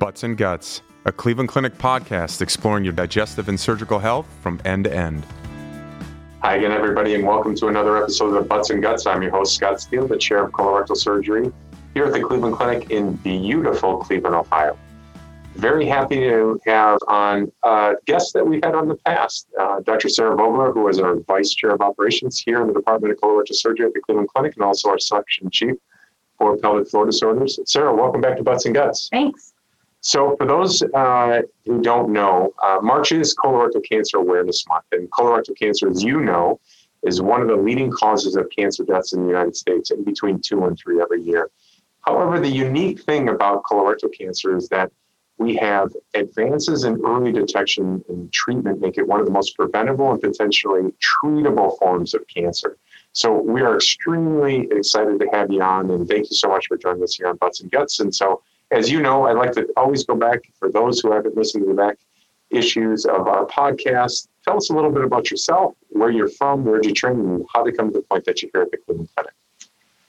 Butts and Guts, a Cleveland Clinic podcast exploring your digestive and surgical health from end to end. Hi again, everybody, and welcome to another episode of Butts and Guts. I'm your host, Scott Steele, the chair of colorectal surgery here at the Cleveland Clinic in beautiful Cleveland, Ohio. Very happy to have on uh, guests that we've had on the past. Uh, Dr. Sarah Vogler, who is our vice chair of operations here in the Department of Colorectal Surgery at the Cleveland Clinic, and also our section chief for pelvic floor disorders. Sarah, welcome back to Butts and Guts. Thanks. So, for those uh, who don't know, uh, March is Colorectal Cancer Awareness Month, and colorectal cancer, as you know, is one of the leading causes of cancer deaths in the United States, in between two and three every year. However, the unique thing about colorectal cancer is that we have advances in early detection and treatment make it one of the most preventable and potentially treatable forms of cancer. So we are extremely excited to have you on, and thank you so much for joining us here on Butts and Guts. And so as you know, I like to always go back for those who haven't listened to the back issues of our podcast. Tell us a little bit about yourself, where you're from, where did you train, and how to come to the point that you're here at the Cleveland Clinic.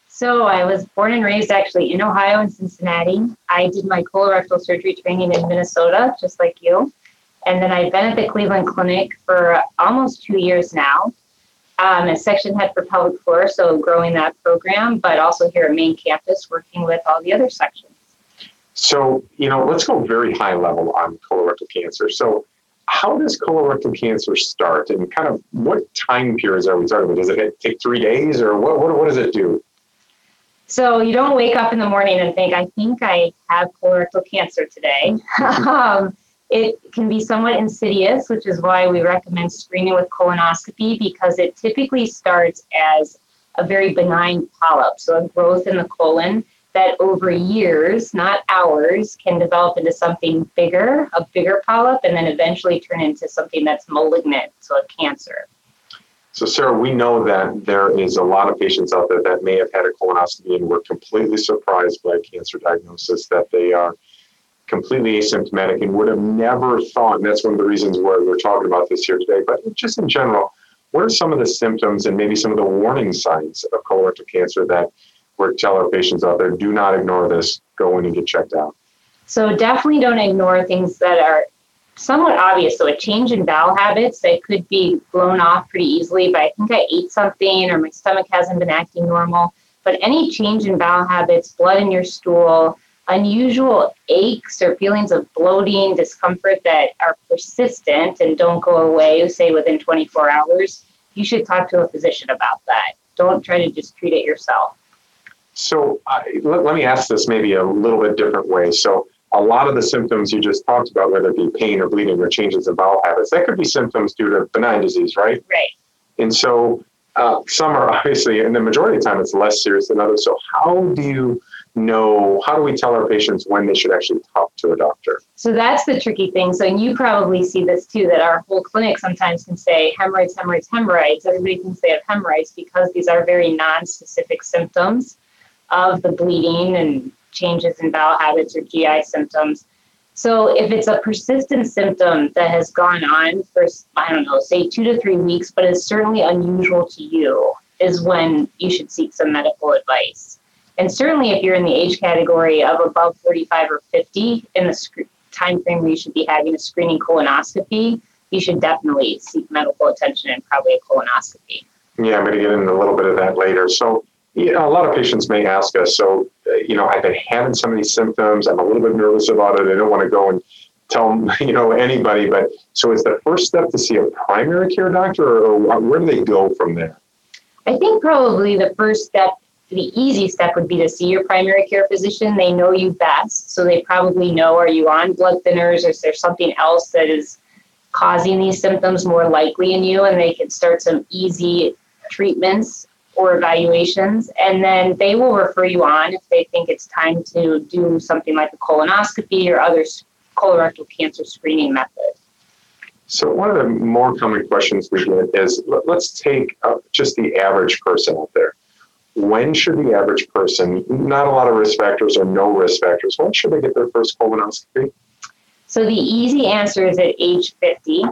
So I was born and raised actually in Ohio and Cincinnati. I did my colorectal surgery training in Minnesota, just like you. And then I've been at the Cleveland Clinic for almost two years now um, as section head for pelvic floor, so growing that program, but also here at main campus working with all the other sections. So, you know, let's go very high level on colorectal cancer. So, how does colorectal cancer start and kind of what time periods are we talking about? Does it take three days or what, what, what does it do? So, you don't wake up in the morning and think, I think I have colorectal cancer today. um, it can be somewhat insidious, which is why we recommend screening with colonoscopy because it typically starts as a very benign polyp, so a growth in the colon that over years, not hours, can develop into something bigger, a bigger polyp, and then eventually turn into something that's malignant, so a cancer. So, Sarah, we know that there is a lot of patients out there that may have had a colonoscopy and were completely surprised by a cancer diagnosis that they are completely asymptomatic and would have never thought, and that's one of the reasons why we're talking about this here today, but just in general, what are some of the symptoms and maybe some of the warning signs of colorectal cancer that we tell our patients out there do not ignore this, go in and get checked out. So definitely don't ignore things that are somewhat obvious. So a change in bowel habits that could be blown off pretty easily but I think I ate something or my stomach hasn't been acting normal. But any change in bowel habits, blood in your stool, unusual aches or feelings of bloating, discomfort that are persistent and don't go away, say within 24 hours, you should talk to a physician about that. Don't try to just treat it yourself. So uh, let, let me ask this maybe a little bit different way. So a lot of the symptoms you just talked about, whether it be pain or bleeding or changes in bowel habits, that could be symptoms due to benign disease, right? Right. And so uh, some are obviously, and the majority of the time, it's less serious than others. So how do you know? How do we tell our patients when they should actually talk to a doctor? So that's the tricky thing. So and you probably see this too, that our whole clinic sometimes can say hemorrhoids, hemorrhoids, hemorrhoids. Everybody thinks they have hemorrhoids because these are very non-specific symptoms of the bleeding and changes in bowel habits or GI symptoms. So if it's a persistent symptom that has gone on for, I don't know, say two to three weeks, but is certainly unusual to you, is when you should seek some medical advice. And certainly if you're in the age category of above 45 or 50 in the sc- time frame where you should be having a screening colonoscopy, you should definitely seek medical attention and probably a colonoscopy. Yeah, I'm going to get into a little bit of that later. So know, a lot of patients may ask us, so, uh, you know, I've been having some of these symptoms. I'm a little bit nervous about it. I don't want to go and tell, you know, anybody. But so is the first step to see a primary care doctor or, or where do they go from there? I think probably the first step, the easy step would be to see your primary care physician. They know you best. So they probably know are you on blood thinners or is there something else that is causing these symptoms more likely in you? And they can start some easy treatments or evaluations, and then they will refer you on if they think it's time to do something like a colonoscopy or other colorectal cancer screening method. So, one of the more common questions we get is let's take uh, just the average person out there. When should the average person, not a lot of risk factors or no risk factors, when should they get their first colonoscopy? So, the easy answer is at age 50.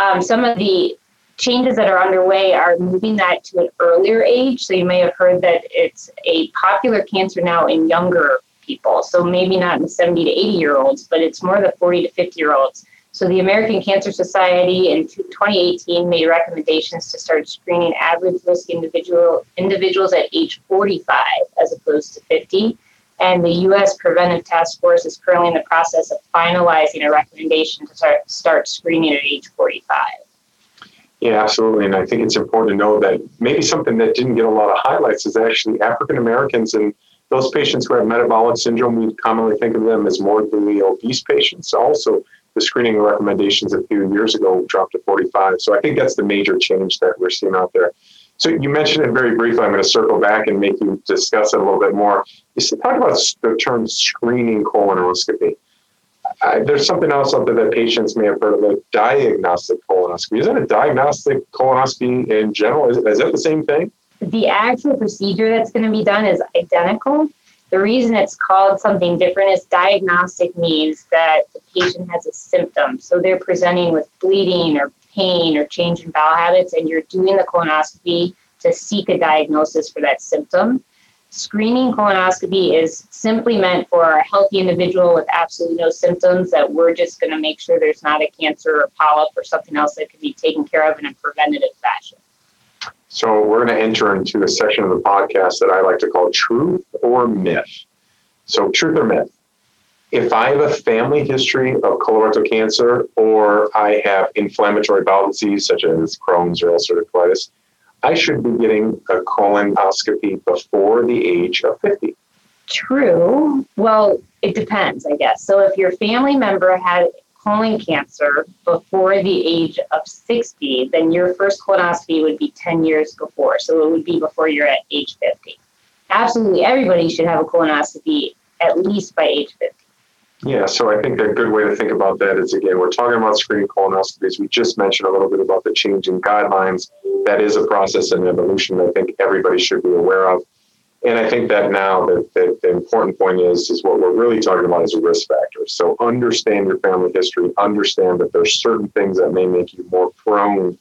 Um, some of the changes that are underway are moving that to an earlier age. So you may have heard that it's a popular cancer now in younger people. So maybe not in the 70 to 80 year olds, but it's more the 40 to 50 year olds. So the American Cancer Society in 2018 made recommendations to start screening average risk individual individuals at age 45 as opposed to 50. And the U.S. Preventive Task Force is currently in the process of finalizing a recommendation to start, start screening at age 45. Yeah, absolutely. And I think it's important to know that maybe something that didn't get a lot of highlights is actually African Americans and those patients who have metabolic syndrome. We commonly think of them as morbidly obese patients. Also, the screening recommendations a few years ago dropped to 45. So I think that's the major change that we're seeing out there. So you mentioned it very briefly. I'm going to circle back and make you discuss it a little bit more. You said, talk about the term screening colonoscopy. Uh, there's something else out there that patients may have heard of, a diagnostic colonoscopy. Is that a diagnostic colonoscopy in general? Is, is that the same thing? The actual procedure that's going to be done is identical. The reason it's called something different is diagnostic means that the patient has a symptom. So they're presenting with bleeding or pain or change in bowel habits, and you're doing the colonoscopy to seek a diagnosis for that symptom. Screening colonoscopy is simply meant for a healthy individual with absolutely no symptoms that we're just going to make sure there's not a cancer or polyp or something else that could be taken care of in a preventative fashion. So we're going to enter into a section of the podcast that I like to call truth or myth. So truth or myth if I have a family history of colorectal cancer or I have inflammatory bowel disease such as Crohn's or ulcerative colitis, I should be getting a colonoscopy before the age of 50. True. Well, it depends, I guess. So if your family member had colon cancer before the age of 60, then your first colonoscopy would be 10 years before. So it would be before you're at age 50. Absolutely everybody should have a colonoscopy at least by age 50. Yeah, so I think a good way to think about that is again, we're talking about screening colonoscopies. We just mentioned a little bit about the change in guidelines. That is a process and evolution that I think everybody should be aware of. And I think that now the, the, the, important point is is what we're really talking about is a risk factor. So understand your family history, understand that there's certain things that may make you more prone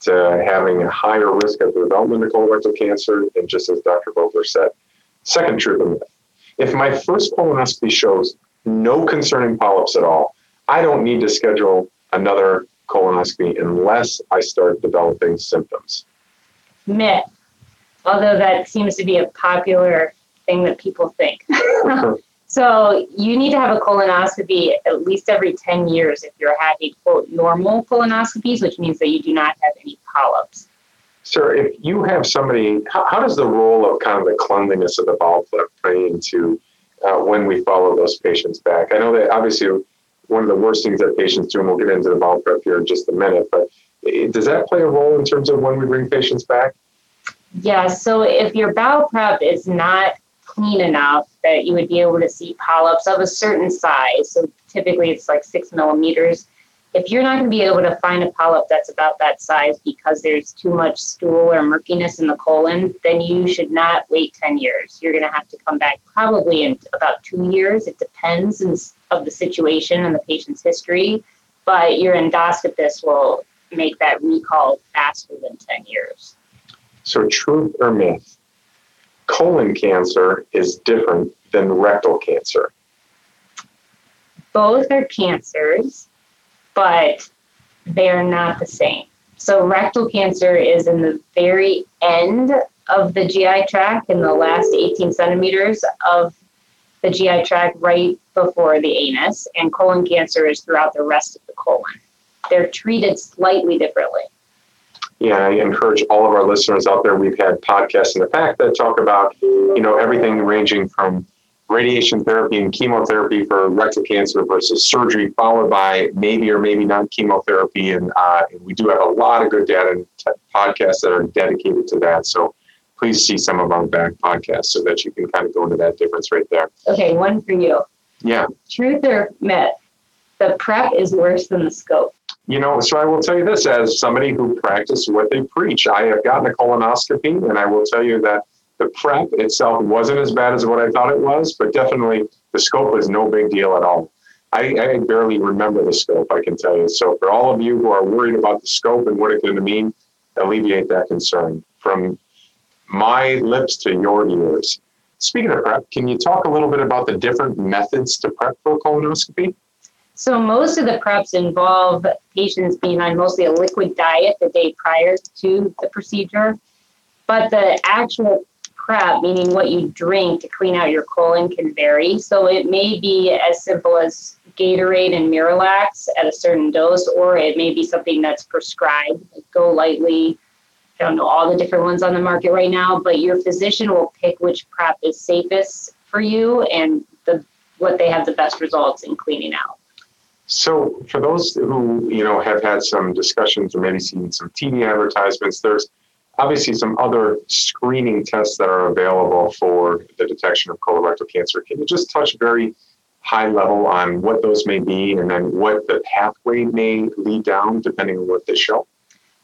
to having a higher risk of the development of colorectal cancer, and just as Dr. Vogler said. Second truth of myth. If my first colonoscopy shows no concerning polyps at all. I don't need to schedule another colonoscopy unless I start developing symptoms. Myth, although that seems to be a popular thing that people think. so you need to have a colonoscopy at least every 10 years if you're having quote normal colonoscopies, which means that you do not have any polyps. Sir, if you have somebody, how, how does the role of kind of the cleanliness of the bowel play into uh, when we follow those patients back. I know that obviously one of the worst things that patients do, and we'll get into the bowel prep here in just a minute, but does that play a role in terms of when we bring patients back? Yeah, so if your bowel prep is not clean enough that you would be able to see polyps of a certain size, so typically it's like six millimeters, if you're not going to be able to find a polyp that's about that size because there's too much stool or murkiness in the colon, then you should not wait 10 years. You're going to have to come back probably in about two years. It depends of the situation and the patient's history, but your endoscopist will make that recall faster than 10 years. So, truth or myth? Colon cancer is different than rectal cancer. Both are cancers but they're not the same. So rectal cancer is in the very end of the GI tract, in the last 18 centimeters of the GI tract, right before the anus, and colon cancer is throughout the rest of the colon. They're treated slightly differently. Yeah, I encourage all of our listeners out there. We've had podcasts in the past that talk about, you know, everything ranging from radiation therapy and chemotherapy for rectal cancer versus surgery, followed by maybe or maybe not chemotherapy. And, uh, we do have a lot of good data and t- podcasts that are dedicated to that. So please see some of our back podcasts so that you can kind of go into that difference right there. Okay, one for you. Yeah. Truth or myth? The prep is worse than the scope. You know, so I will tell you this as somebody who practiced what they preach. I have gotten a colonoscopy, and I will tell you that the prep itself wasn't as bad as what I thought it was, but definitely the scope was no big deal at all. I, I barely remember the scope, I can tell you. So for all of you who are worried about the scope and what it's going to mean, alleviate that concern from my lips to your ears. speaking of prep, can you talk a little bit about the different methods to prep for colonoscopy? So most of the preps involve patients being on mostly a liquid diet the day prior to the procedure. But the actual prep, meaning what you drink to clean out your colon, can vary. So it may be as simple as Gatorade and Miralax at a certain dose, or it may be something that's prescribed. Like GoLytely. I don't know all the different ones on the market right now, but your physician will pick which prep is safest for you and the what they have the best results in cleaning out. So, for those who you know have had some discussions or maybe seen some TV advertisements, there's obviously some other screening tests that are available for the detection of colorectal cancer. Can you just touch very high level on what those may be and then what the pathway may lead down depending on what they show?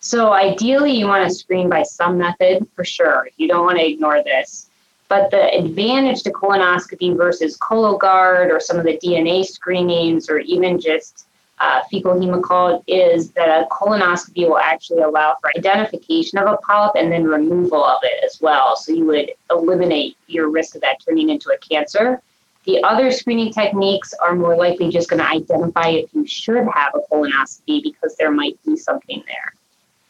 So ideally, you want to screen by some method for sure. You don't want to ignore this. But the advantage to colonoscopy versus Cologuard or some of the DNA screenings or even just uh, fecal Hemoccult is that a colonoscopy will actually allow for identification of a polyp and then removal of it as well. So you would eliminate your risk of that turning into a cancer. The other screening techniques are more likely just going to identify if you should have a colonoscopy because there might be something there.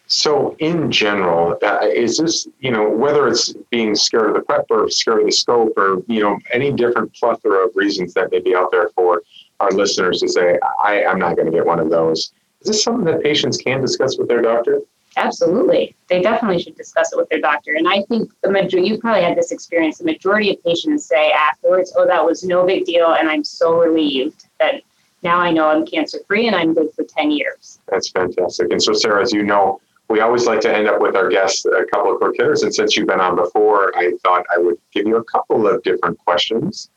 So, in general, uh, is this, you know, whether it's being scared of the prep or scared of the scope or, you know, any different plethora of reasons that may be out there for our listeners to say, I, I'm not going to get one of those. Is this something that patients can discuss with their doctor? Absolutely. They definitely should discuss it with their doctor. And I think the majority, you probably had this experience, the majority of patients say afterwards, oh, that was no big deal. And I'm so relieved that now I know I'm cancer free and I'm good for 10 years. That's fantastic. And so, Sarah, as you know, we always like to end up with our guests a couple of quick hitters. And since you've been on before, I thought I would give you a couple of different questions.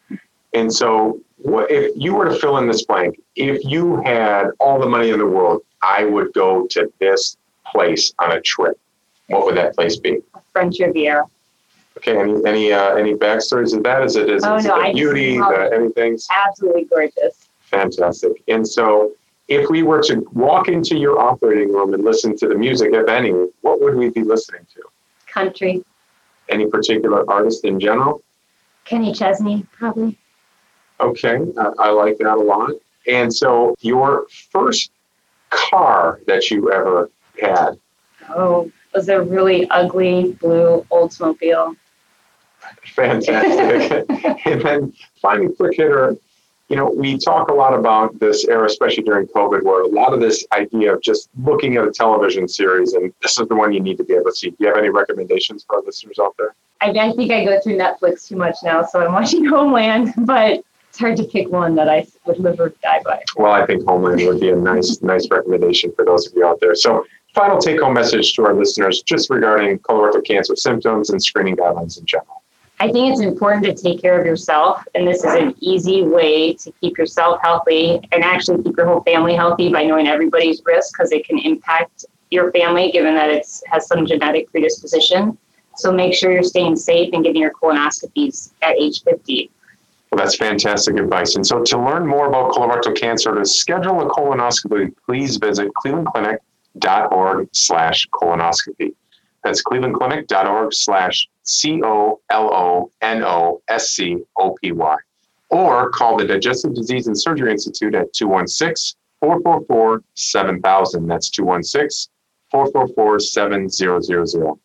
And so, what, if you were to fill in this blank, if you had all the money in the world, I would go to this place on a trip. What would that place be? French Riviera. Okay. Any any uh, any backstories of that? Is it is, oh, is no, it the beauty? The, anything? Absolutely gorgeous. Fantastic. And so, if we were to walk into your operating room and listen to the music, if any, what would we be listening to? Country. Any particular artist in general? Kenny Chesney, probably. Okay, uh, I like that a lot. And so, your first car that you ever had? Oh, was a really ugly blue Oldsmobile. Fantastic. and then finally, quick hitter, you know, we talk a lot about this era, especially during COVID, where a lot of this idea of just looking at a television series, and this is the one you need to be able to see. Do you have any recommendations for our listeners out there? I, I think I go through Netflix too much now, so I'm watching Homeland, but it's hard to pick one that I would live or die by. Well, I think Homeland would be a nice, nice recommendation for those of you out there. So, final take home message to our listeners just regarding colorectal cancer symptoms and screening guidelines in general. I think it's important to take care of yourself, and this is an easy way to keep yourself healthy and actually keep your whole family healthy by knowing everybody's risk because it can impact your family given that it has some genetic predisposition. So make sure you're staying safe and getting your colonoscopies at age 50. Well, that's fantastic advice. And so to learn more about colorectal cancer, to schedule a colonoscopy, please visit clevelandclinic.org slash colonoscopy. That's clevelandclinic.org slash C-O-L-O-N-O-S-C-O-P-Y. Or call the Digestive Disease and Surgery Institute at 216-444-7000. That's 216-444-7000.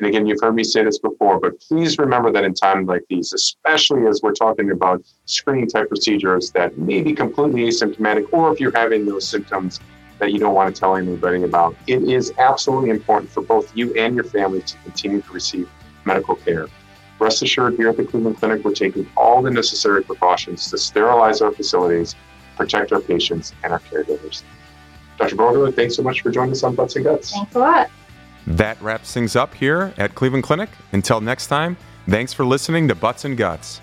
And again, you've heard me say this before, but please remember that in times like these, especially as we're talking about screening type procedures that may be completely asymptomatic, or if you're having those symptoms that you don't want to tell anybody about, it is absolutely important for both you and your family to continue to receive medical care. Rest assured, here at the Cleveland Clinic, we're taking all the necessary precautions to sterilize our facilities, protect our patients, and our caregivers. Dr. Vogler, thanks so much for joining us on Butts and Guts. Thanks a lot. That wraps things up here at Cleveland Clinic. Until next time, thanks for listening to Butts and Guts.